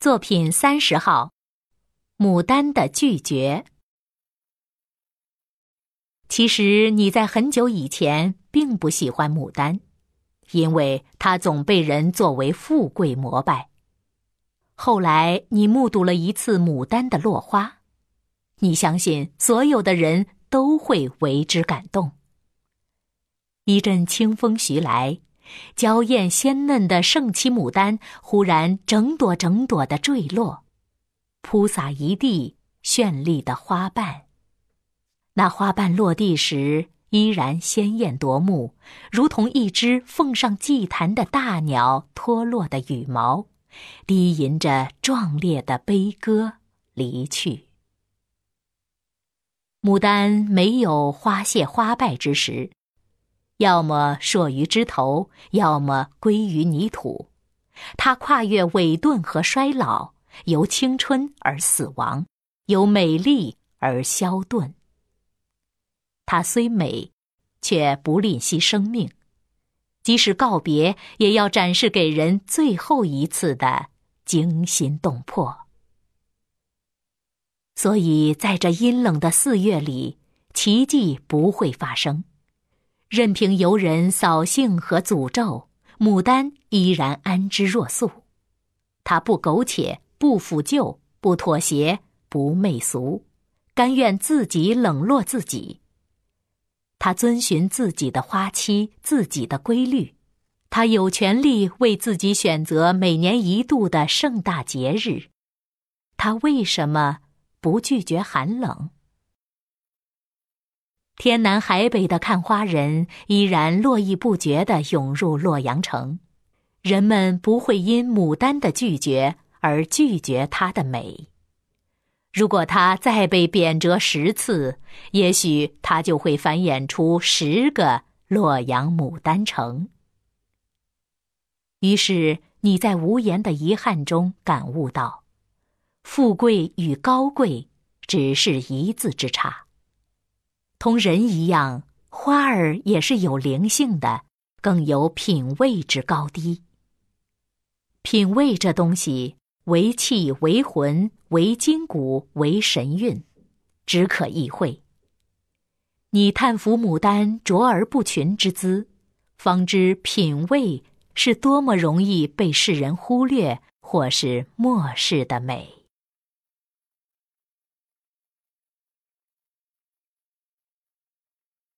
作品三十号，《牡丹的拒绝》。其实你在很久以前并不喜欢牡丹，因为它总被人作为富贵膜拜。后来你目睹了一次牡丹的落花，你相信所有的人都会为之感动。一阵清风徐来。娇艳鲜嫩的盛期牡丹忽然整朵整朵的坠落，铺洒一地绚丽的花瓣。那花瓣落地时依然鲜艳夺目，如同一只奉上祭坛的大鸟脱落的羽毛，低吟着壮烈的悲歌离去。牡丹没有花谢花败之时。要么硕于枝头，要么归于泥土。它跨越萎顿和衰老，由青春而死亡，由美丽而消遁。它虽美，却不吝惜生命，即使告别，也要展示给人最后一次的惊心动魄。所以在这阴冷的四月里，奇迹不会发生。任凭游人扫兴和诅咒，牡丹依然安之若素。他不苟且，不腐旧，不妥协，不媚俗，甘愿自己冷落自己。他遵循自己的花期，自己的规律。他有权利为自己选择每年一度的盛大节日。他为什么不拒绝寒冷？天南海北的看花人依然络绎不绝地涌入洛阳城，人们不会因牡丹的拒绝而拒绝它的美。如果它再被贬谪十次，也许它就会繁衍出十个洛阳牡丹城。于是你在无言的遗憾中感悟到，富贵与高贵只是一字之差。同人一样，花儿也是有灵性的，更有品味之高低。品味这东西，为气，为魂，为筋骨，为神韵，只可意会。你叹服牡丹卓而不群之姿，方知品味是多么容易被世人忽略或是漠视的美。